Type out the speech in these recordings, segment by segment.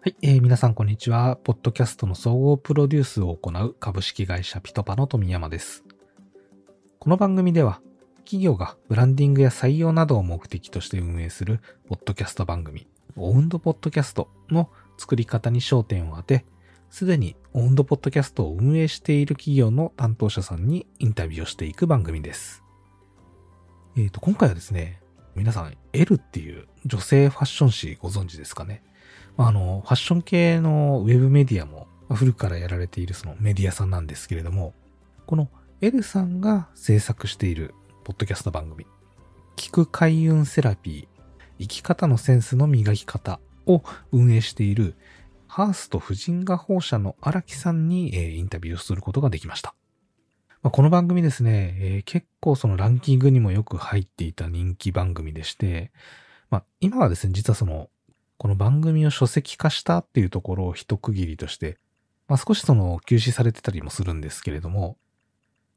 はい、えー皆さんこんにちは。ポッドキャストの総合プロデュースを行う株式会社ピトパの富山です。この番組では、企業がブランディングや採用などを目的として運営するポッドキャスト番組、オウンドポッドキャストの作り方に焦点を当て、すでにオウンドポッドキャストを運営している企業の担当者さんにインタビューをしていく番組です。えっ、と、今回はですね、皆さん L っていう女性ファッション誌ご存知ですかね？あの、ファッション系のウェブメディアも古くからやられているそのメディアさんなんですけれども、この L さんが制作しているポッドキャスト番組、聞く開運セラピー、生き方のセンスの磨き方を運営しているハースト婦人画報社の荒木さんに、えーインタビューをすることができました。まあ、この番組ですね、えー結構そのランキングにもよく入っていた人気番組でして、まあ、今はですね、実はそのこの番組を書籍化したっていうところを一区切りとして、まあ、少しその休止されてたりもするんですけれども、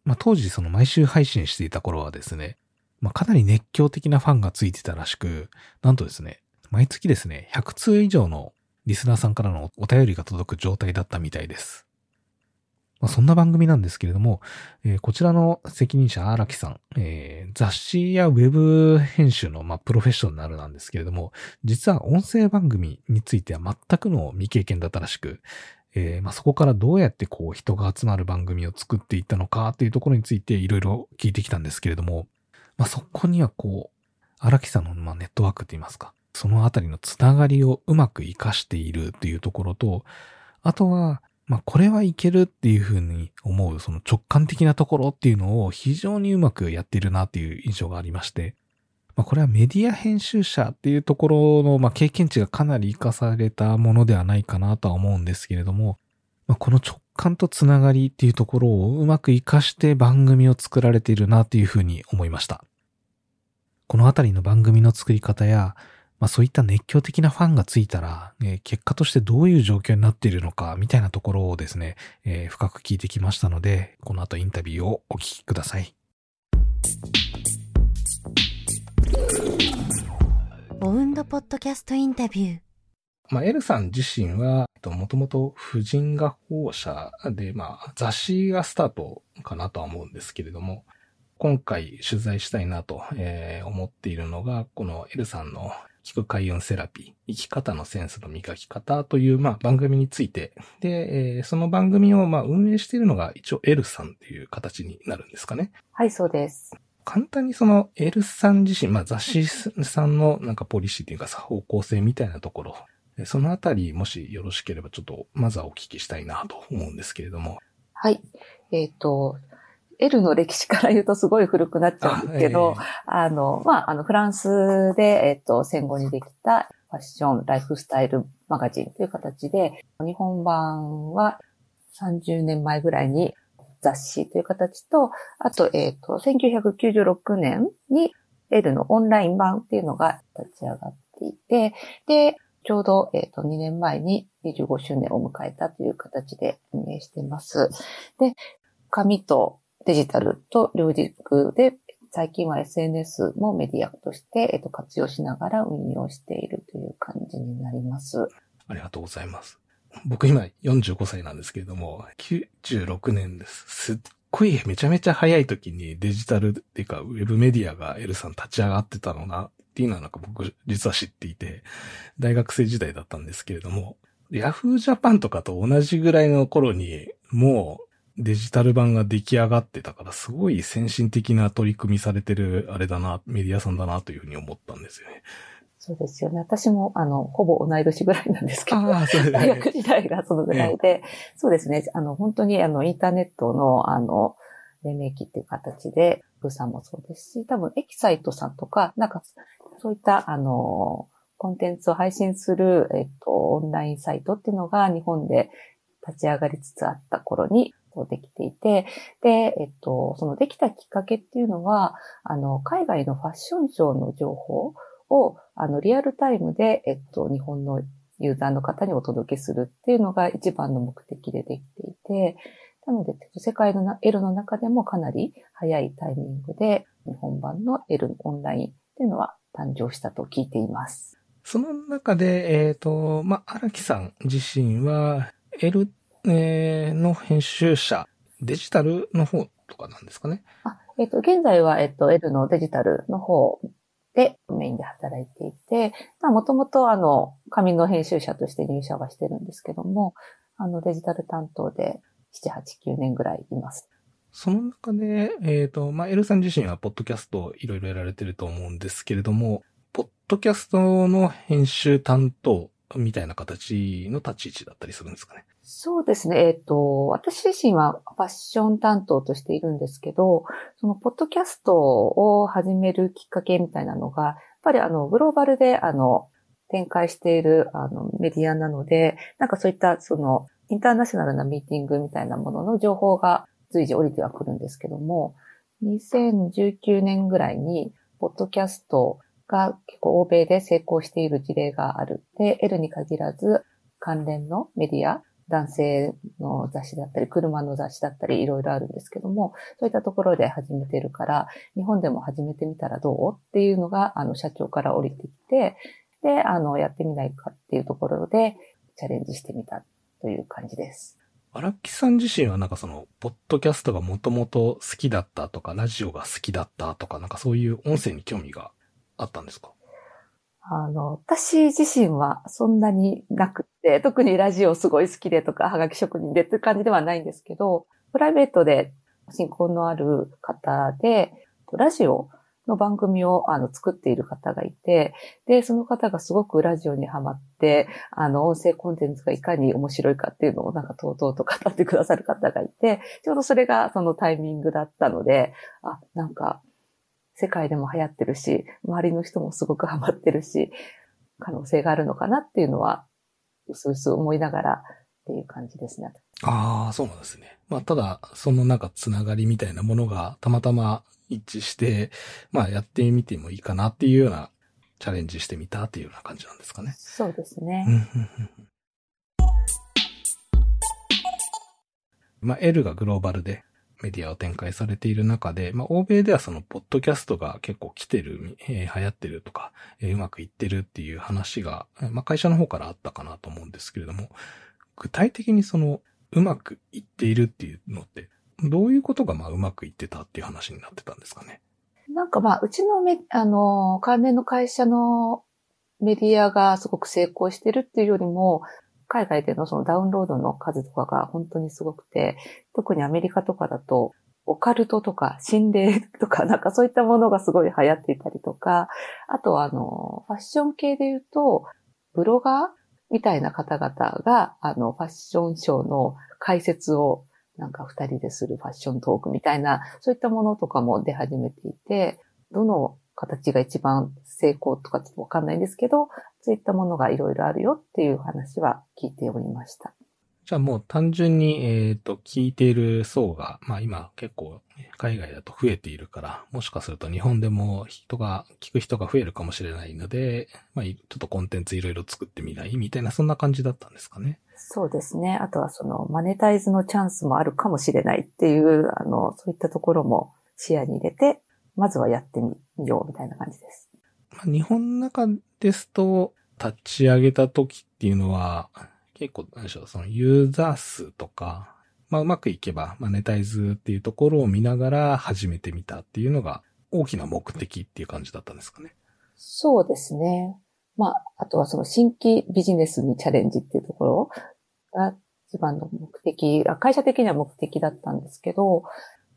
まあ、当時その毎週配信していた頃はですね、まあ、かなり熱狂的なファンがついてたらしく、なんとですね、毎月ですね、100通以上のリスナーさんからのお便りが届く状態だったみたいです。まあ、そんな番組なんですけれども、えーこちらの責任者荒木さん、えー雑誌やウェブ編集の、まあ、プロフェッショナルなんですけれども、実は音声番組については全くの未経験だったらしく、えーまあ、そこからどうやってこう人が集まる番組を作っていったのかっていうところについていろいろ聞いてきたんですけれども、まあ、そこにはこう、荒木さんのまあネットワークといいますか、そのあたりのつながりをうまく活かしているっていうところと、あとは、まあ、これはいけるっていうふうに思う、その直感的なところっていうのを非常にうまくやっているなっていう印象がありまして、まあ、これはメディア編集者っていうところの、まあ、経験値がかなり活かされたものではないかなとは思うんですけれども、まあ、この直感とつながりっていうところをうまく活かして番組を作られているなっていうふうに思いました。このあたりの番組の作り方や、まあそういった熱狂的なファンがついたら、えー結果としてどういう状況になっているのか、みたいなところをですね、えー深く聞いてきましたので、この後インタビューをお聞きください。オウンドポッドキャストインタビュー。まあ、エルさん自身は、もともと婦人画報社で、まあ、雑誌がスタートかなとは思うんですけれども、今回取材したいなと、えー思っているのが、このエルさんの聞く開運セラピー、生き方のセンスの磨き方という、まあ、番組について、で、えーその番組を、まあ、運営しているのが一応エルさんっていう形になるんですかね。はい、そうです。簡単にその、エルさん自身、まあ雑誌さんのなんかポリシーというかさ、方向性みたいなところ、えそのあたり、もしよろしければちょっと、まずはお聞きしたいなと思うんですけれども。はい。えっ、と、L の歴史から言うとすごい古くなっちゃうんですけど、あ,、の、まあ、あの、フランスで、えっ、と、戦後にできたファッション、ライフスタイルマガジンという形で、日本版は30年前ぐらいに雑誌という形と、あと、えっ、と、1996年に L のオンライン版っていうのが立ち上がっていて、で、ちょうど、えっ、と、2年前に25周年を迎えたという形で運営しています。で、紙とデジタルと両軸で、最近は SNS もメディアとして、えっと、活用しながら運用しているという感じになります。ありがとうございます。僕今45歳なんですけれども、96年です。すっごいめちゃめちゃ早い時にデジタルっていうかウェブメディアがエルさん立ち上がってたのなっていうのはなんか僕実は知っていて、大学生時代だったんですけれども、ヤフージャパンとかと同じぐらいの頃にもうデジタル版が出来上がってたからすごい先進的な取り組みされてるあれだな、メディアさんだなというふうに思ったんですよね。そうですよね。私も、あの、ほぼ同い年ぐらいなんですけど、ああ、そうです大ね。学時代がそのぐらいで、そうですね。あの、本当にあの、インターネットの、あの、黎明期っていう形で、ブーさんもそうですし、多分、エキサイトさんとか、なんか、そういった、あの、コンテンツを配信する、えっと、オンラインサイトっていうのが日本で立ち上がりつつあった頃に、できていて、で、えっと、そのできたきっかけっていうのは、あの、海外のファッションショーの情報を、あの、リアルタイムで、えっと、日本のユーザーの方にお届けするっていうのが一番の目的でできていて、なので、世界のな L の中でもかなり早いタイミングで、日本版の L オンラインっていうのは誕生したと聞いています。その中で、えっ、と、ま、荒木さん自身は、L、えーの編集者、デジタルの方とかなんですかね。あ、えっ、と、現在は、えっ、と、L のデジタルの方でメインで働いていて、まあ、もともとあの、紙の編集者として入社はしてるんですけども、あの、デジタル担当で7、8、9年ぐらいいます。その中で、えっ、と、まあ、L さん自身はポッドキャストをいろいろやられてると思うんですけれども、ポッドキャストの編集担当みたいな形の立ち位置だったりするんですかね。そうですね。えっ、と、私自身はファッション担当としているんですけど、そのポッドキャストを始めるきっかけみたいなのが、やっぱりあの、グローバルであの、展開しているあのメディアなので、なんかそういったその、インターナショナルなミーティングみたいなものの情報が随時降りてはくるんですけども、2019年ぐらいに、ポッドキャストが結構欧米で成功している事例がある。で、L に限らず関連のメディア、男性の雑誌だったり、車の雑誌だったり、いろいろあるんですけども、そういったところで始めてるから、日本でも始めてみたらどうっていうのが、あの、社長から降りてきて、で、あの、やってみないかっていうところで、チャレンジしてみたという感じです。荒木さん自身はなんかその、ポッドキャストがもともと好きだったとか、ラジオが好きだったとか、なんかそういう音声に興味があったんですか？あの、私自身はそんなになくって、特にラジオすごい好きでとか、はがき職人でっていう感じではないんですけど、プライベートで親交のある方で、ラジオの番組をあの作っている方がいて、で、その方がすごくラジオにハマって、あの、音声コンテンツがいかに面白いかっていうのをなんかとうとうと語ってくださる方がいて、ちょうどそれがそのタイミングだったので、あ、なんか、世界でも流行ってるし、周りの人もすごくハマってるし、可能性があるのかなっていうのは、うすうす思いながらっていう感じですね。ああ、そうなんですね。まあ、ただ、そのなんかつながりみたいなものがたまたま一致して、まあ、やってみてもいいかなっていうようなチャレンジしてみたっていうような感じなんですかね。そうですね。まあ、L がグローバルでメディアを展開されている中で、まあ、欧米ではその、ポッドキャストが結構来てる、えー流行ってるとか、えーうまくいってるっていう話が、まあ、会社の方からあったかなと思うんですけれども、具体的にその、うまくいっているっていうのって、どういうことがまあ、うまくいってたっていう話になってたんですかね？なんかまあ、うちのめ、あの、関連の会社のメディアがすごく成功してるっていうよりも、海外でのそのダウンロードの数とかが本当にすごくて、特にアメリカとかだと、オカルトとか心霊とか なんかそういったものがすごい流行っていたりとか、あとはあの、ファッション系で言うと、ブロガーみたいな方々が、あの、ファッションショーの解説をなんか二人でするファッショントークみたいな、そういったものとかも出始めていて、どの形が一番成功とかちょっとわかんないんですけど、そういったものがいろいろあるよっていう話は聞いておりました。じゃあもう単純に、えっ、と、聞いている層が、まあ今結構海外だと増えているから、もしかすると日本でも人が、聞く人が増えるかもしれないので、まあいちょっとコンテンツいろいろ作ってみないみたいな、そんな感じだったんですかね。そうですね。あとはそのマネタイズのチャンスもあるかもしれないっていう、あの、そういったところも視野に入れて、まずはやってみようみたいな感じです。まあ、日本の中ですと、立ち上げた時っていうのは、結構、なんでしょう、そのユーザー数とか、まあうまくいけば、マネタイズっていうところを見ながら始めてみたっていうのが、大きな目的っていう感じだったんですかね。そうですね。まあ、あとはその新規ビジネスにチャレンジっていうところが一番の目的、会社的には目的だったんですけど、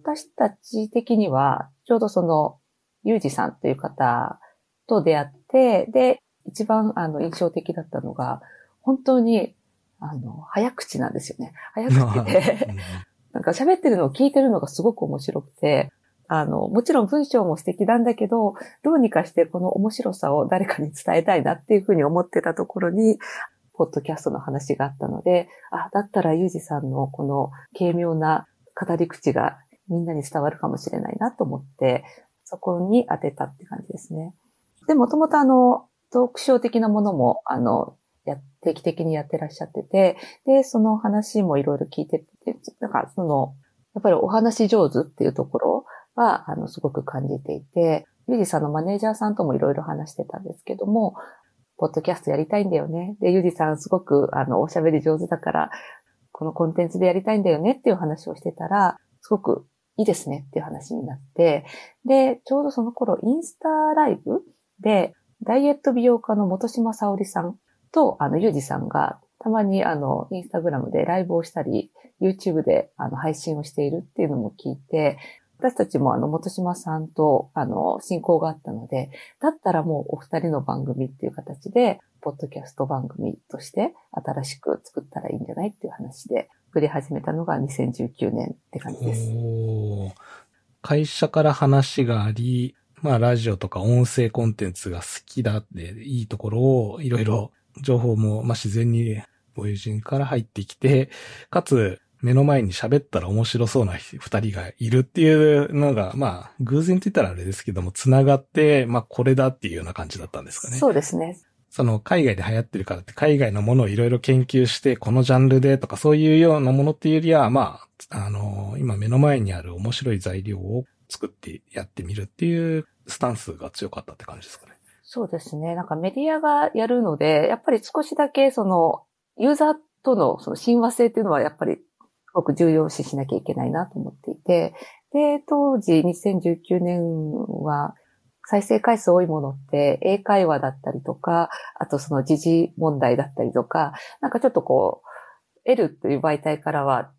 私たち的には、ちょうどその、ゆうじさんという方と出会って、で、一番あの印象的だったのが、本当に、あの、早口なんですよね。早口で、なんか喋ってるのを聞いてるのがすごく面白くて、あの、もちろん文章も素敵なんだけど、どうにかしてこの面白さを誰かに伝えたいなっていうふうに思ってたところに、ポッドキャストの話があったので、あ、だったらゆうじさんのこの軽妙な語り口がみんなに伝わるかもしれないなと思って、そこに当てたって感じですね。で、もともとあの、トークショー的なものも、あの、や、定期的にやってらっしゃってて、で、その話もいろいろ聞いてて、なんかその、やっぱりお話上手っていうところは、あの、すごく感じていて、ゆうじさんのマネージャーさんともいろいろ話してたんですけども、ポッドキャストやりたいんだよね。で、ゆりさんすごく、あの、おしゃべり上手だから、このコンテンツでやりたいんだよねっていう話をしてたら、すごくいいですねっていう話になって、で、ちょうどその頃、インスタライブで、ダイエット美容家の元島沙織さんと、あの、ゆうじさんが、たまに、あの、インスタグラムでライブをしたり、YouTube で、あの、配信をしているっていうのも聞いて、私たちもあの、元島さんと、あの、親交があったので、だったらもうお二人の番組っていう形で、ポッドキャスト番組として新しく作ったらいいんじゃないっていう話で、作り始めたのが2019年って感じです。会社から話があり、まあラジオとか音声コンテンツが好きだっていいところをいろいろ情報もまあ自然にご友人から入ってきて、かつ目の前に喋ったら面白そうな二人がいるっていうのが、まあ、偶然って言ったらあれですけども、繋がって、まあ、これだっていうような感じだったんですかね。そうですね。その海外で流行ってるからって海外のものをいろいろ研究して、このジャンルでとかそういうようなものっていうよりは、まあ、あの、今目の前にある面白い材料を作ってやってみるっていうスタンスが強かったって感じですかね。そうですね。なんかメディアがやるので、やっぱり少しだけその、ユーザーとのその親和性っていうのはやっぱりすごく重要視しなきゃいけないなと思っていて、で、当時2019年は再生回数多いものって英会話だったりとか、あとその時事問題だったりとか、なんかちょっとこう、L という媒体からは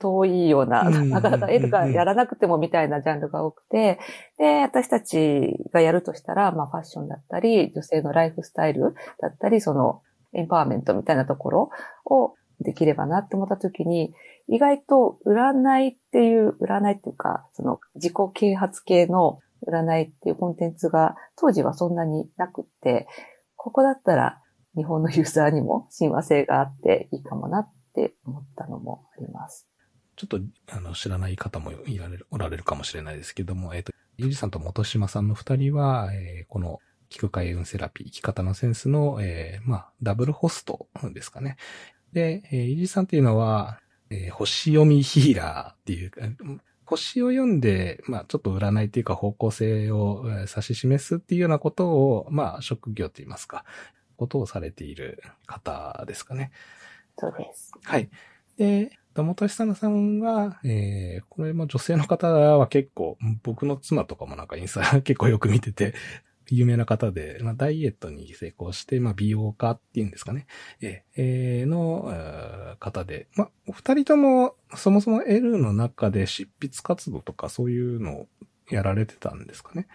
遠いような、なかなか L がやらなくてもみたいなジャンルが多くて、で、私たちがやるとしたら、まあファッションだったり、女性のライフスタイルだったり、そのエンパワーメントみたいなところをできればなって思った時に、意外と占いっていう、占いっていうか、その自己啓発系の占いっていうコンテンツが当時はそんなになくって、ここだったら日本のユーザーにも親和性があっていいかもなって思ったのもあります。ちょっと、あの、知らない方もいられる、おられるかもしれないですけども、えっ、ー、と、ゆじさんと元島さんの二人は、えー、この、聞く開運セラピー、生き方のセンスの、えー、まあ、ダブルホストですかね。で、えー、イリさんっていうのは、えー、星読みヒーラーっていう、星を読んで、まあちょっと占いっていうか方向性を指し示すっていうようなことを、まあ職業と言いますか、ことをされている方ですかね。そうです。はい。で、元久野さんは、えー、これも女性の方は結構、僕の妻とかもなんかインスタ 結構よく見てて、有名な方で、まあ、ダイエットに成功して、まあ、美容家っていうんですかね。えー、の、方で、まあ、お二人とも、そもそも L の中で執筆活動とかそういうのをやられてたんですかね。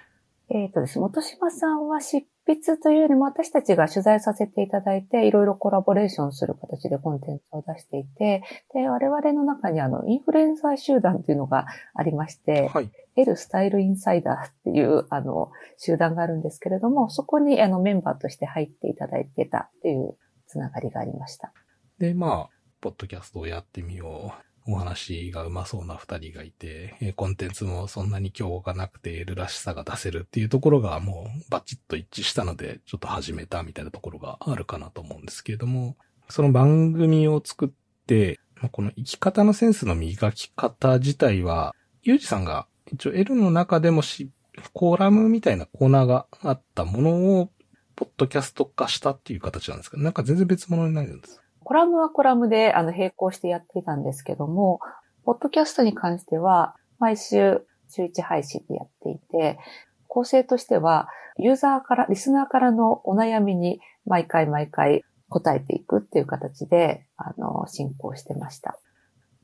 えっ、ー、とですね、元島さんは執筆というよりも私たちが取材させていただいて、いろいろコラボレーションする形でコンテンツを出していて、で、我々の中にあの、インフルエンサー集団というのがありまして、はい、L スタイルインサイダーっていうあの、集団があるんですけれども、そこにあの、メンバーとして入っていただいてたっていうつながりがありました。で、まあ、ポッドキャストをやってみよう。お話がうまそうな二人がいて、コンテンツもそんなに今日がなくて L らしさが出せるっていうところがもうバチッと一致したので、ちょっと始めたみたいなところがあるかなと思うんですけれども、その番組を作って、この生き方のセンスの磨き方自体は、ゆうじさんが一応 L の中でもし、コーラムみたいなコーナーがあったものを、ポッドキャスト化したっていう形なんですかなんか全然別物になるんです。コラムはコラムで、あの、並行してやってたんですけども、ポッドキャストに関しては、毎週週1配信でやっていて、構成としては、ユーザーから、リスナーからのお悩みに毎回毎回答えていくっていう形で、あの、進行してました。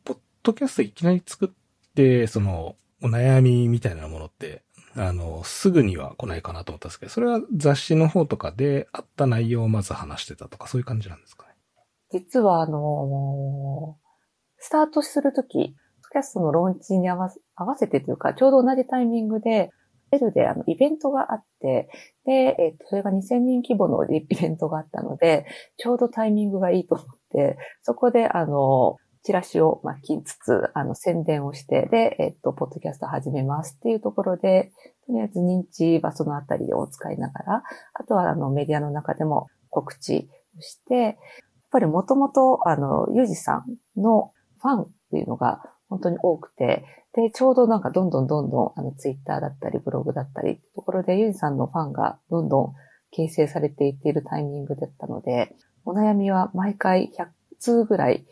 ポッドキャストいきなり作って、その、お悩みみたいなものって、あの、すぐには来ないかなと思ったんですけど、それは雑誌の方とかであった内容をまず話してたとか、そういう感じなんですかね。実はあのスタートするとき、キャストのローンチに合わ合わせてというか、ちょうど同じタイミングで、エルであのイベントがあって、で、えっ、と、それが2000人規模のイベントがあったので、ちょうどタイミングがいいと思って、そこであの、チラシを巻きつつ、あの、宣伝をして、で、えっ、と、ポッドキャスト始めますっていうところで、とりあえず認知はそのあたりを使いながら、あとはあの、メディアの中でも告知をして、ぱりもともと、あの、ゆうじさんのファンっていうのが本当に多くて、で、ちょうどなんかどんどんどんどん、あの、ツイッターだったり、ブログだったり、ところで、ゆうじさんのファンがどんどん形成されていっているタイミングだったので、お悩みは毎回100通ぐらい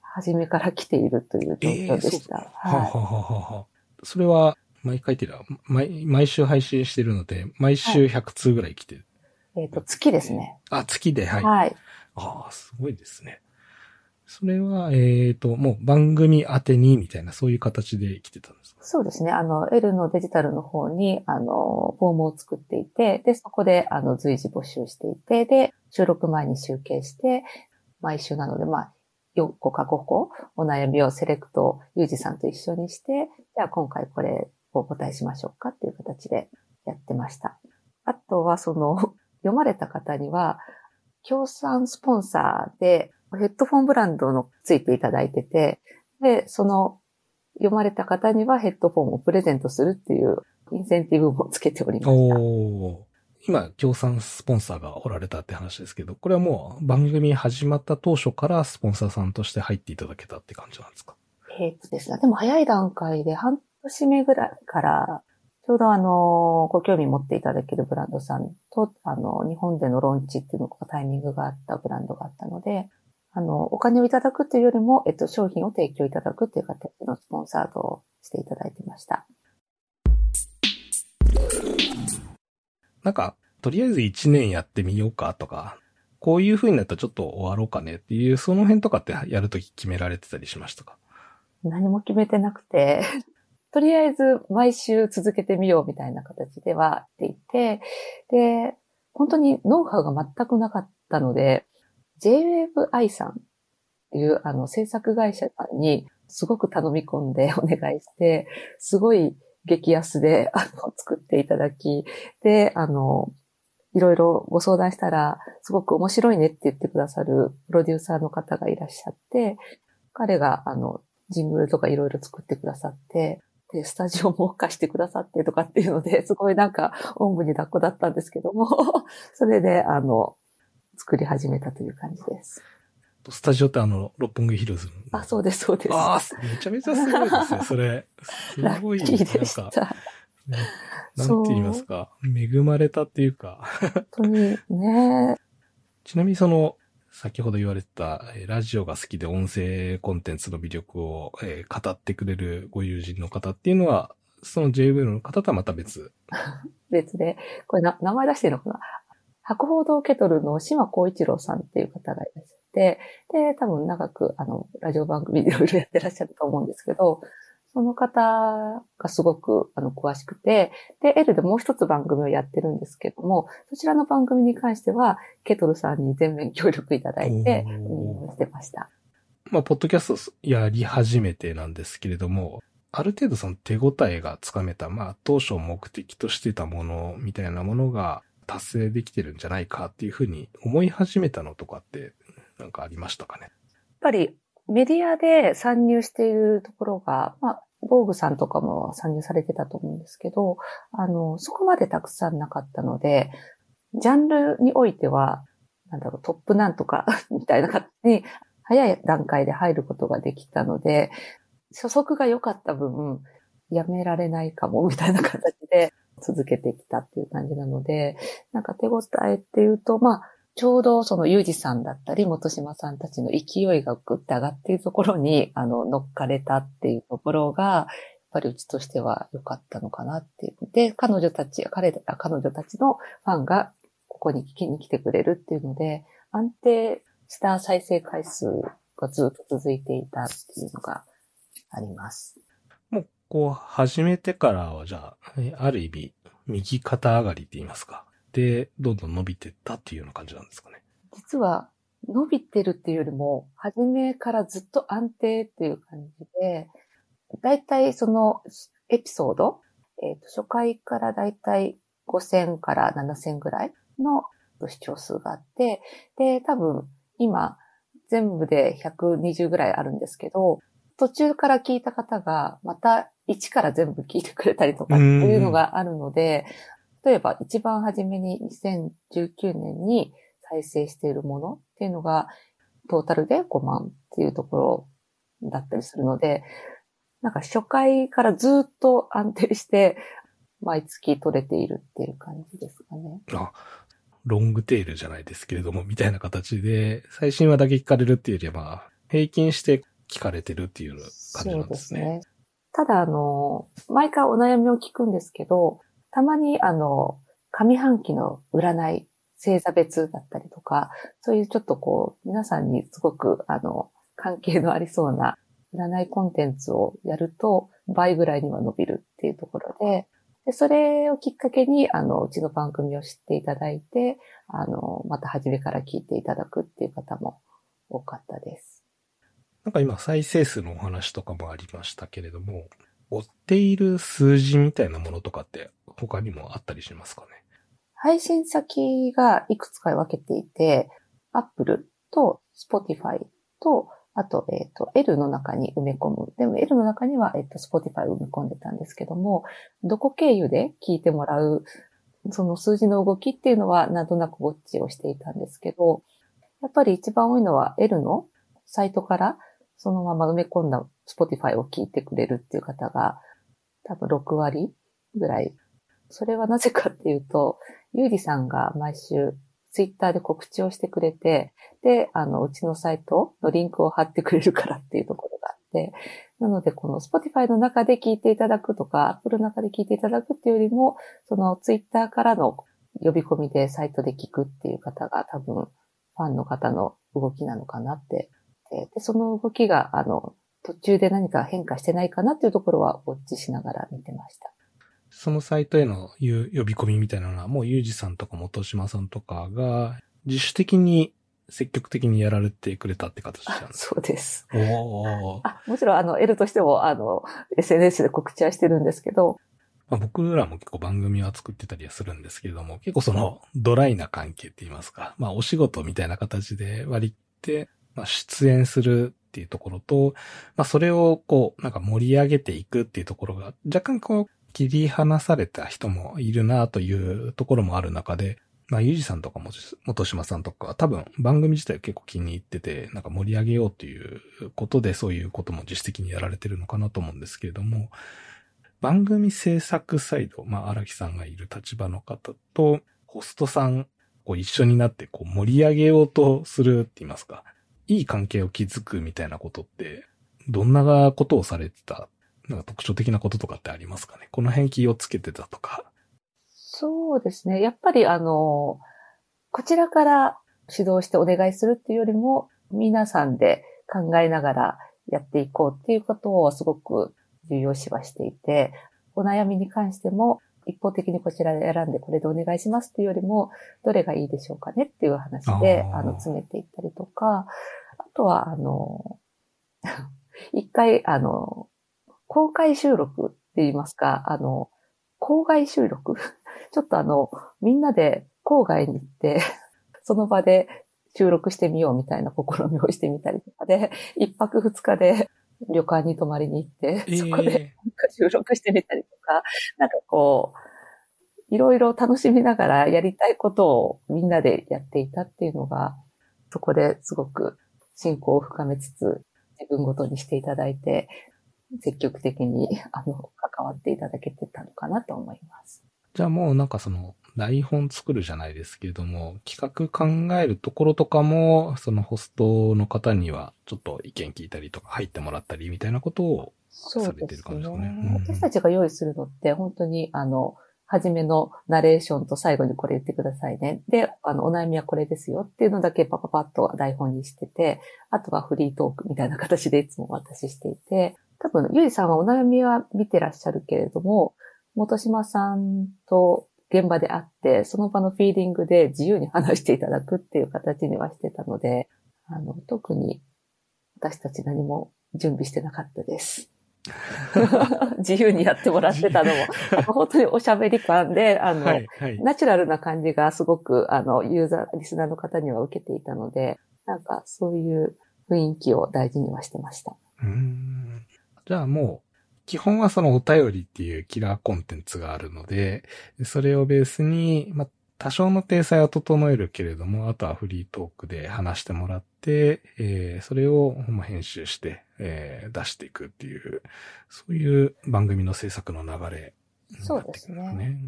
初めから来ているという状況でした。はあ、はあはあはあ、それは、毎回っていうのは、毎、毎週配信してるので、毎週100通ぐらい来てる。はい、えっ、ー、と、月ですね。あ、月で、はい。はい。ああ、すごいですね。それは、えっ、ー、と、もう番組宛てにみたいな、そういう形で来てたんですか？そうですね。あの、L のデジタルの方に、あの、フォームを作っていて、で、そこで、あの、随時募集していて、で、収録前に集計して、毎週なので、まあ、4個か5個、お悩みをセレクト、ゆうじさんと一緒にして、じゃあ今回これをお答えしましょうかっていう形でやってました。あとは、その、読まれた方には、協賛スポンサーで、ヘッドフォンブランドのついていただいてて、で、その読まれた方にはヘッドフォンをプレゼントするっていうインセンティブもつけておりました。お今、協賛スポンサーがおられたって話ですけど、これはもう番組始まった当初からスポンサーさんとして入っていただけたって感じなんですか？えっとですね。でも早い段階で半年目ぐらいから、ちょうどあの、ご興味持っていただけるブランドさんと、あの、日本でのローンチっていうのがタイミングがあったブランドがあったので、あの、お金をいただくというよりも、えっと、商品を提供いただくという形のスポンサードをしていただいてました。なんか、とりあえず1年やってみようかとか、こういう風になったらちょっと終わろうかねっていう、その辺とかってやるとき決められてたりしましたか？何も決めてなくて、とりあえず毎週続けてみようみたいな形ではっていて、で、本当にノウハウが全くなかったので、JWaveI さんっていうあの制作会社にすごく頼み込んで お願いして、すごい激安であの作っていただき、で、あの、いろいろご相談したら、すごく面白いねって言ってくださるプロデューサーの方がいらっしゃって、彼があの、ジングルとかいろいろ作ってくださって、で、スタジオも貸してくださってとかっていうので、すごいなんか、おんぶに抱っこだったんですけども、それで、あの、作り始めたという感じです。スタジオってあの、六本木ヒルズ。あ、そうです、そうです。ああ、めちゃめちゃすごいですね、それ。すごい。ラッキーでした。なんて言いますか。恵まれたっていうか。本当にね。ちなみにその、先ほど言われてた、ラジオが好きで音声コンテンツの魅力を、えー、語ってくれるご友人の方っていうのは、その JV の方とはまた別。別で、これな名前出してるのかな？博報堂ケトルの島光一郎さんっていう方がいらっしゃって、で、多分長く、あの、ラジオ番組いろいろやってらっしゃると思うんですけど、その方がすごく、あの、詳しくて、で、L でもう一つ番組をやってるんですけども、そちらの番組に関しては、ケトルさんに全面協力いただいて、してました。まあ、ポッドキャストやり始めてなんですけれども、ある程度その手応えがつかめた、まあ、当初目的としてたものみたいなものが、達成できてるんじゃないかっていうふうに思い始めたのとかってなんかありましたかね？やっぱりメディアで参入しているところが、まあ、防具さんとかも参入されてたと思うんですけど、あの、そこまでたくさんなかったので、ジャンルにおいては、なんだろう、トップなんとか みたいな形に、早い段階で入ることができたので、初速が良かった分、やめられないかも、みたいな形で、続けてきたっていう感じなので、なんか手応えっていうと、まあ、ちょうどそのユージさんだったり、元島さんたちの勢いがぐって上がっているところに、あの、乗っかれたっていうところが、やっぱりうちとしては良かったのかなっていう。で、彼女たち、彼、彼女たちのファンがここに聞きに来てくれるっていうので、安定した再生回数がずっと続いていたっていうのがあります。もうこう、始めてからは、じゃあ、ある意味、右肩上がりって言いますか。どんどん伸びてったっていうような感じなんですかね。実は、伸びてるっていうよりも、初めからずっと安定っていう感じで、だいたいそのエピソード、えっ、ー、と初回からだいたい5000から7000ぐらいの視聴数があって、で、多分今全部で120ぐらいあるんですけど、途中から聞いた方がまた一から全部聞いてくれたりとかっていうのがあるので、例えば一番初めに2019年に再生しているものっていうのが、トータルで5万っていうところだったりするので、なんか初回からずっと安定して、毎月取れているっていう感じですかね。あ、ロングテールじゃないですけれども、みたいな形で、最新話だけ聞かれるっていうよりは、平均して聞かれてるっていう感じなんですね。そうですね。ただ、あの、毎回お悩みを聞くんですけど、たまに、あの、上半期の占い、星座別だったりとか、そういうちょっとこう、皆さんにすごく、あの、関係のありそうな占いコンテンツをやると、倍ぐらいには伸びるっていうところで、で、それをきっかけに、あの、うちの番組を知っていただいて、あの、また初めから聞いていただくっていう方も多かったです。なんか今、再生数のお話とかもありましたけれども、追っている数字みたいなものとかって他にもあったりしますかね？配信先がいくつか分けていて、Apple と Spotify とあと、えっ、ー、と、L の中に埋め込む。でも L の中には、えっ、ー、と、Spotify を埋め込んでたんですけども、どこ経由で聞いてもらう、その数字の動きっていうのは、なんとなくウォッチをしていたんですけど、やっぱり一番多いのは L のサイトからそのまま埋め込んだ Spotify を聞いてくれるっていう方が、多分6割ぐらい。それはなぜかっていうと、ゆうりさんが毎週ツイッターで告知をしてくれて、で、あの、うちのサイトのリンクを貼ってくれるからっていうところがあって、なので、この Spotify の中で聞いていただくとか、Apple の中で聞いていただくっていうよりも、そのツイッターからの呼び込みでサイトで聞くっていう方が多分、ファンの方の動きなのかなって。で、その動きが、あの、途中で何か変化してないかなっていうところは、ウォッチしながら見てました。そのサイトへの呼び込みみたいなのは、もうゆうじさんとか元島さんとかが自主的に積極的にやられてくれたって形なん。で すそうです。おあもちろん、あの、L としても、あの、SNS で告知はしてるんですけど、まあ、僕らも結構番組は作ってたりはするんですけれども、結構そのドライな関係って言いますか、まあお仕事みたいな形で割って、まあ出演するっていうところと、まあそれをこう、なんか盛り上げていくっていうところが若干こう切り離された人もいるなというところもある中で、まあ、ゆうじさんとかも、元島さんとか、多分番組自体結構気に入ってて、なんか盛り上げようということで、そういうことも自主的にやられてるのかなと思うんですけれども、番組制作サイド、まあ、荒木さんがいる立場の方と、ホストさん、こう一緒になってこう盛り上げようとするって言いますか、いい関係を築くみたいなことって、どんなことをされてたなんか特徴的なこととかってありますかね？この辺気をつけてたとか。そうですね。やっぱりあの、こちらから指導してお願いするっていうよりも、皆さんで考えながらやっていこうっていうことをすごく重要視はしていて、お悩みに関しても一方的にこちらで選んでこれでお願いしますっていうよりも、どれがいいでしょうかねっていう話で、あの、詰めていったりとか、あとは、あの、一回、あの、公開収録って言いますか、あの、郊外収録？ちょっとあの、みんなで郊外に行って その場で収録してみようみたいな試みをしてみたりとかで、一泊二日で旅館に泊まりに行って、そこで収録してみたりとか、なんかこう、いろいろ楽しみながらやりたいことをみんなでやっていたっていうのが、そこですごく信仰を深めつつ、自分ごとにしていただいて、積極的に、あの、関わっていただけてたのかなと思います。じゃあもうなんかその、台本作るじゃないですけれども、企画考えるところとかも、そのホストの方にはちょっと意見聞いたりとか入ってもらったりみたいなことをされてる感じですかね。ね私たちが用意するのって本当にあの、初めのナレーションと最後にこれ言ってくださいね。で、あの、お悩みはこれですよっていうのだけパパパッと台本にしてて、あとはフリートークみたいな形でいつも私していて、多分、ゆいさんはお悩みは見てらっしゃるけれども、元島さんと現場で会って、その場のフィーリングで自由に話していただくっていう形にはしてたので、あの、特に私たち何も準備してなかったです。自由にやってもらってたのも、本当におしゃべり感で、あの、はいはい、ナチュラルな感じがすごく、あの、ユーザー、リスナーの方には受けていたので、なんかそういう雰囲気を大事にはしてました。うん。じゃあもう、基本はそのお便りっていうキラーコンテンツがあるので、それをベースに、まあ、多少の体裁は整えるけれども、あとはフリートークで話してもらって、えー、それを編集して、えー、出していくっていう、そういう番組の制作の流れ、ね、そうですね。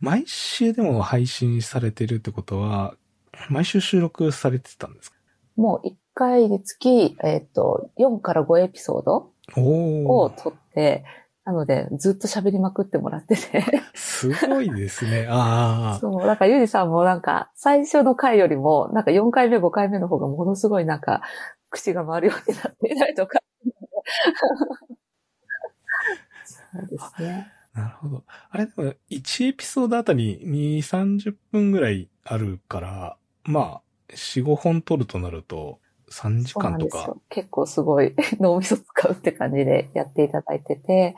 毎週でも配信されてるってことは、毎週収録されてたんですか？もう1回につき、えっ、と、4から5エピソードおを撮って、なので、ずっと喋りまくってもらってて。すごいですね。ああ。そう、だからゆりさんもなんか、最初の回よりも、なんか4回目、5回目の方がものすごいなんか、口が回るようになっていたりとか。そうですね。なるほど。あれでも、1エピソードあたり2、30分ぐらいあるから、まあ、4、5本撮るとなると、3時間とか？結構すごい 脳みそ使うって感じでやっていただいてて、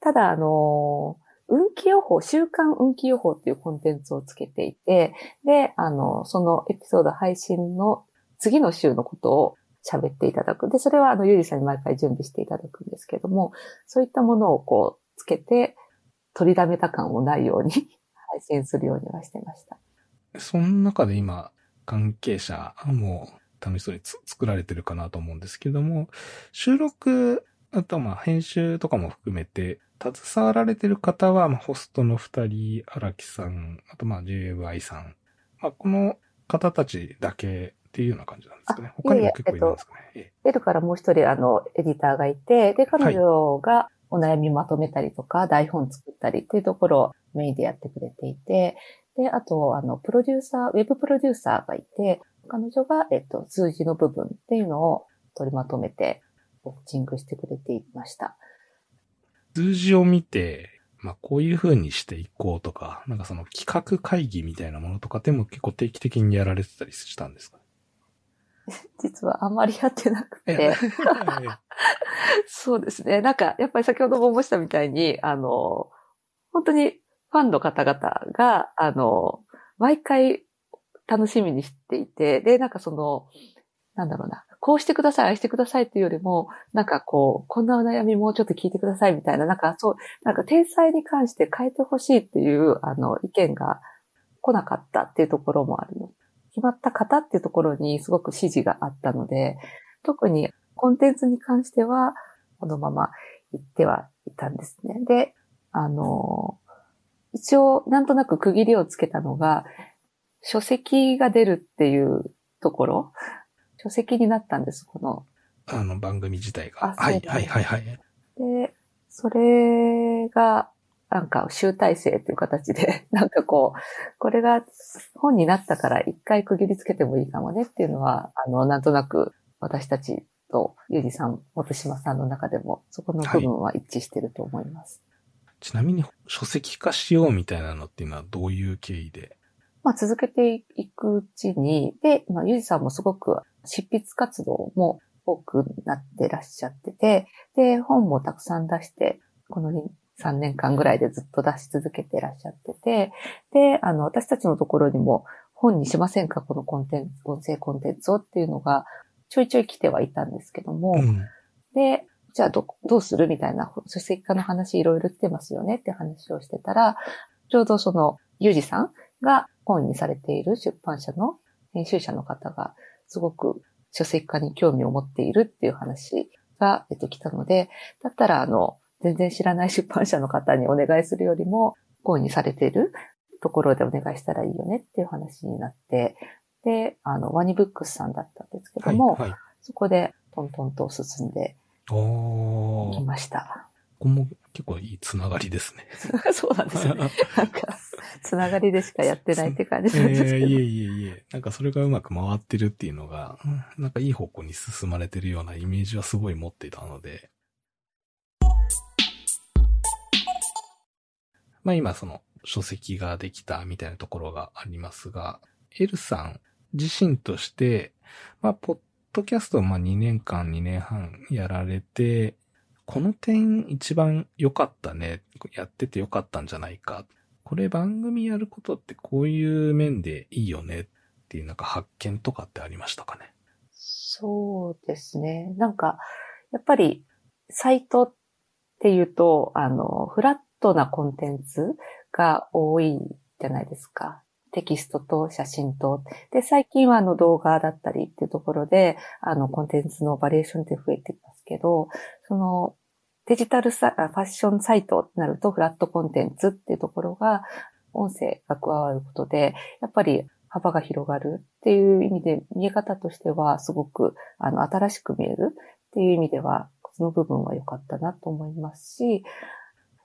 ただあの、運気予報、週間運気予報っていうコンテンツをつけていて、で、あの、そのエピソード配信の次の週のことを喋っていただく。で、それはあの、ゆりさんに毎回準備していただくんですけども、そういったものをこう、つけて、取りだめた感もないように 配信するようにはしてました。その中で今、関係者も楽しそうにつ作られてるかなと思うんですけども、収録、あとまあ編集とかも含めて、携わられてる方は、まあ、ホストの二人、荒木さん、あとまあ JVI さん、まあ、この方たちだけっていうような感じなんですかね。あ他にも結構いるんですかね。えエルからもう一人、あの、エディターがいて、で、彼女がお悩みまとめたりとか、台本作ったりっていうところをメインでやってくれていて、で、あと、あの、プロデューサー、ウェブプロデューサーがいて、彼女が、えっと、数字の部分っていうのを取りまとめて、ウォッチングしてくれていました。数字を見て、まあ、こういう風にしていこうとか、なんかその企画会議みたいなものとかでも結構定期的にやられてたりしたんですか？実はあんまりやってなくえて、そうですね。なんか、やっぱり先ほども申したみたいに、あの、本当にファンの方々が、あの、毎回楽しみにしていて、で、なんかその、なんだろうな、こうしてください、ああしてくださいっていうよりも、なんかこう、こんなお悩みもうちょっと聞いてくださいみたいな、なんかそう、なんか天才に関して変えてほしいっていう、あの、意見が来なかったっていうところもあるの。決まった方っていうところにすごく指示があったので、特にコンテンツに関しては、このまま行ってはいたんですね。で、あの、一応、なんとなく区切りをつけたのが、書籍が出るっていうところ、書籍になったんです、この。あの番組自体が。あはい、はい、はい、はい。で、それが、なんか集大成っていう形で、なんかこう、これが本になったから一回区切りつけてもいいかもねっていうのは、あの、なんとなく私たちとゆうじさん、元島さんの中でも、そこの部分は一致してると思います。ちなみに書籍化しようみたいなのっていうのはどういう経緯で？まあ続けていくうちに、で、まあゆうじさんもすごく執筆活動も多くなってらっしゃってて、で、本もたくさん出して、この3年間ぐらいでずっと出し続けてらっしゃってて、で、あの、私たちのところにも本にしませんかこのコンテンツ、音声コンテンツをっていうのがちょいちょい来てはいたんですけども、うん。で、じゃあど、どうするみたいな、書籍化の話いろいろ来てますよねって話をしてたら、ちょうどその、ゆうじさんが本にされている出版社の編集者の方が、すごく書籍化に興味を持っているっていう話が、えっと、来たので、だったら、あの、全然知らない出版社の方にお願いするよりも、本にされているところでお願いしたらいいよねっていう話になって、で、あの、ワニブックスさんだったんですけはい、ども、はい。そこでトントンと進んで。きました。ここも結構いいつながりですね。そうなんですよ。なんか、つながりでしかやってないって感じえなんですけど。ー、いえいえいえ。なんかそれがうまく回ってるっていうのが、うんなんかいい方向に進まれてるようなイメージはすごい持っていたので。まあ今その書籍ができたみたいなところがありますが、エルさん自身として、まあ、ポッドキャストをまあ2年間、2年半やられて、この点一番良かったね。やってて良かったんじゃないか。これ番組やることってこういう面でいいよねっていうなんか発見とかってありましたかね？そうですね。なんか、やっぱり、サイトっていうと、あの、フラットなコンテンツが多いじゃないですか。テキストと写真と。で、最近はあの動画だったりっていうところで、あの、コンテンツのバリエーションって増えてますけど、その、デジタルサ、ファッションサイトってなるとフラットコンテンツっていうところが、音声が加わることで、やっぱり幅が広がるっていう意味で、見え方としてはすごく、あの、新しく見えるっていう意味では、その部分は良かったなと思いますし、やっ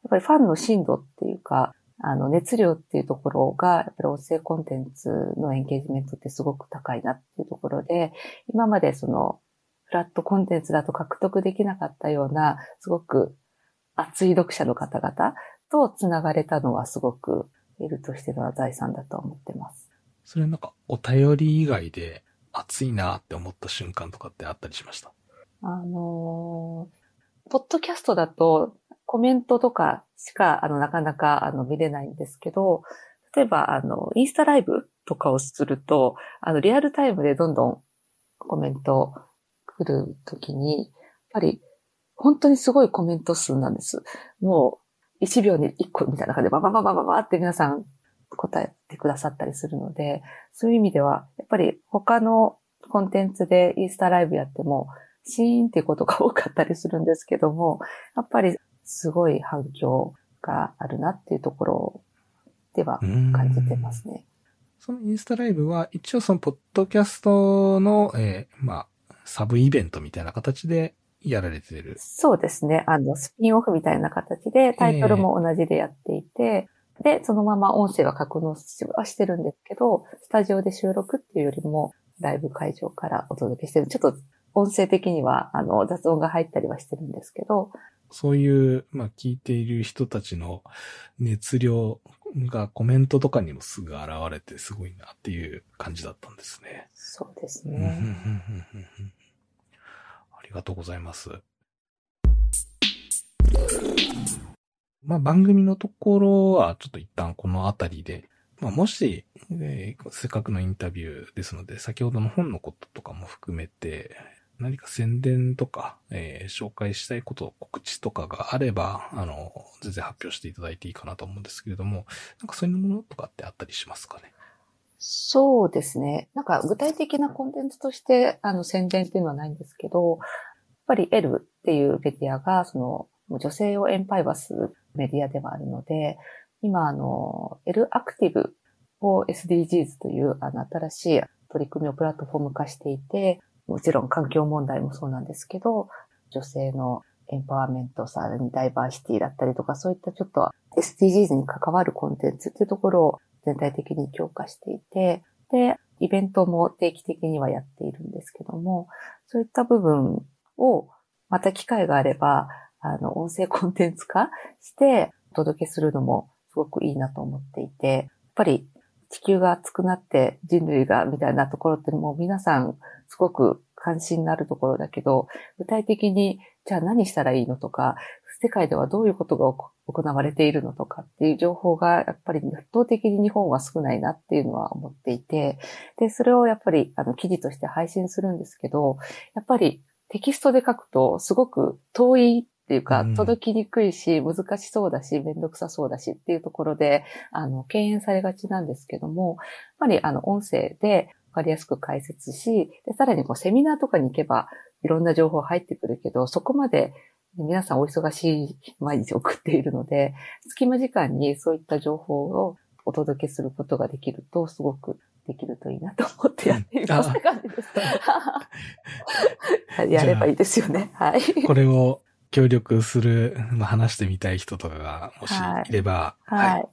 ぱりファンの深度っていうか、あの、熱量っていうところが、やっぱり音声コンテンツのエンゲージメントってすごく高いなっていうところで、今までその、フラットコンテンツだと獲得できなかったような、すごく熱い読者の方々と繋がれたのはすごく、エルとしての財産だと思ってます。それなんか、お便り以外で熱いなって思った瞬間とかってあったりしました？あのー、ポッドキャストだとコメントとかしか、あの、なかなか、あの、見れないんですけど、例えば、あの、インスタライブとかをすると、あの、リアルタイムでどんどんコメント来るときに、やっぱり、本当にすごいコメント数なんです。もう、1秒に1個みたいな感じで、ババババババって皆さん答えてくださったりするので、そういう意味では、やっぱり他のコンテンツでインスタライブやっても、シーンっていうことが多かったりするんですけども、やっぱりすごい反響があるなっていうところでは感じてますね。そのインスタライブは一応そのポッドキャストの、えー、まあ、サブイベントみたいな形でやられてる。そうですね。あの、スピンオフみたいな形でタイトルも同じでやっていて、で、そのまま音声は格納はしてるんですけど、スタジオで収録っていうよりも、ライブ会場からお届けしてる。ちょっと音声的には、あの、雑音が入ったりはしてるんですけど。そういう、まあ、聞いている人たちの熱量がコメントとかにもすぐ現れてすごいなっていう感じだったんですね。そうですね。ありがとうございます。まあ、番組のところはちょっと一旦このあたりで、まあ、もし、え、せっかくのインタビューですので、先ほどの本のこととかも含めて、何か宣伝とか、えー、紹介したいこと、告知とかがあれば、あの、全然発表していただいていいかなと思うんですけれども、なんかそういうものとかってあったりしますかね？そうですね。なんか具体的なコンテンツとして、あの、宣伝っていうのはないんですけど、やっぱり L っていうメディアが、その、女性をエンパイバするメディアではあるので、今、あの、L アクティブを SDGs というあの新しい取り組みをプラットフォーム化していて、もちろん環境問題もそうなんですけど、女性のエンパワーメント、さらにダイバーシティだったりとか、そういったちょっと SDGs に関わるコンテンツっていうところを全体的に強化していて、で、イベントも定期的にはやっているんですけども、そういった部分をまた機会があれば、あの、音声コンテンツ化してお届けするのもすごくいいなと思っていて、やっぱり地球が熱くなって人類がみたいなところってもう皆さんすごく関心のあるところだけど、具体的にじゃあ何したらいいのとか、世界ではどういうことが起こ行われているのとかっていう情報がやっぱり圧倒的に日本は少ないなっていうのは思っていて、で、それをやっぱりあの記事として配信するんですけど、やっぱりテキストで書くとすごく遠いっていうか、届きにくいし、難しそうだし、めんどくさそうだしっていうところで、あの、敬遠されがちなんですけども、やっぱりあの、音声でわかりやすく解説し、で、さらにこう、セミナーとかに行けば、いろんな情報入ってくるけど、そこまで皆さんお忙しい毎日送っているので、隙間時間にそういった情報をお届けすることができると、すごくできるといいなと思ってやっています感じです。やればいいですよね。はい。これを協力する、まあ、話してみたい人とかがもしいれば、はい。はい、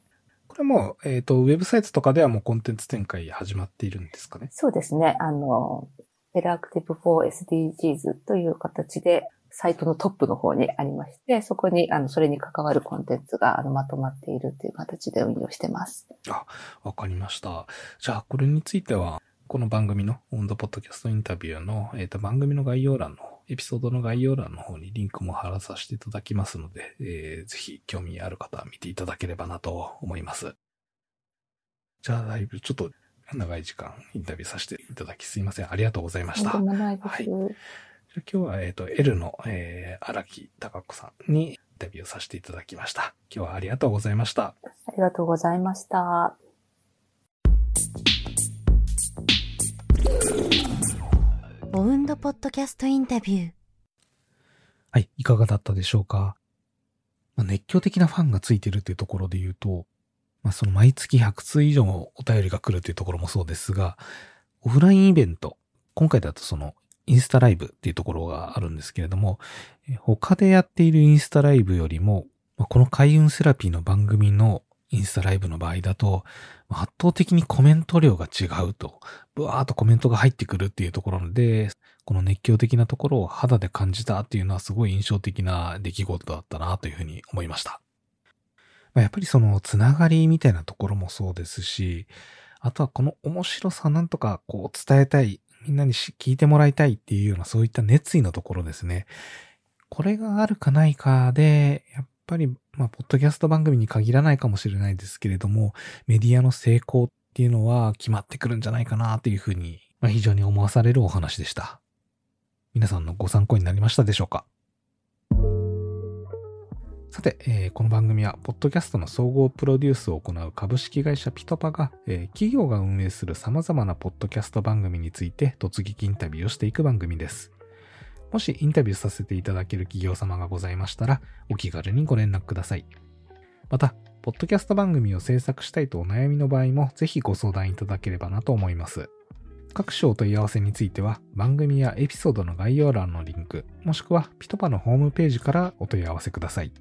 これも、えっ、ー、と、ウェブサイトとかではもうコンテンツ展開始まっているんですかね？そうですね。あの、エラクティブ for SDGs という形で、サイトのトップの方にありまして、そこに、あの、それに関わるコンテンツが、あの、まとまっているという形で運用してます。あ、わかりました。じゃあ、これについては、この番組のオンドポッドキャストインタビューの、えっ、ー、と、番組の概要欄のエピソードの概要欄の方にリンクも貼らさせていただきますので、えー、ぜひ興味ある方は見ていただければなと思います。じゃあ、だいぶちょっと長い時間インタビューさせていただきすいません。ありがとうございました。はい。じゃあ今日は、えっ、ー、と、L の、えー、荒木隆子さんにインタビューさせていただきました。今日はありがとうございました。ありがとうございました。オウンドポッドキャストインタビュー。はい、いかがだったでしょうか？まあ、熱狂的なファンがついてるっていうところで言うと、まあ、その毎月100通以上お便りが来るというところもそうですが、オフラインイベント、今回だとそのインスタライブっていうところがあるんですけれども、他でやっているインスタライブよりも、この開運セラピーの番組のインスタライブの場合だと、圧倒的にコメント量が違うと、ブワーっとコメントが入ってくるっていうところで、この熱狂的なところを肌で感じたっていうのはすごい印象的な出来事だったなというふうに思いました。まあ、やっぱりそのつながりみたいなところもそうですし、あとはこの面白さなんとかこう伝えたい、みんなに聞いてもらいたいっていうようなそういった熱意のところですね。これがあるかないかで、やっぱり、まあ、ポッドキャスト番組に限らないかもしれないですけれども、メディアの成功っていうのは決まってくるんじゃないかなというふうに、まあ、非常に思わされるお話でした。皆さんのご参考になりましたでしょうか？さて、えー、この番組は、ポッドキャストの総合プロデュースを行う株式会社ピトパが、えー、企業が運営する様々なポッドキャスト番組について突撃インタビューをしていく番組です。もしインタビューさせていただける企業様がございましたら、お気軽にご連絡ください。また、ポッドキャスト番組を制作したいとお悩みの場合も、ぜひご相談いただければなと思います。各種お問い合わせについては、番組やエピソードの概要欄のリンク、もしくはピトパのホームページからお問い合わせください。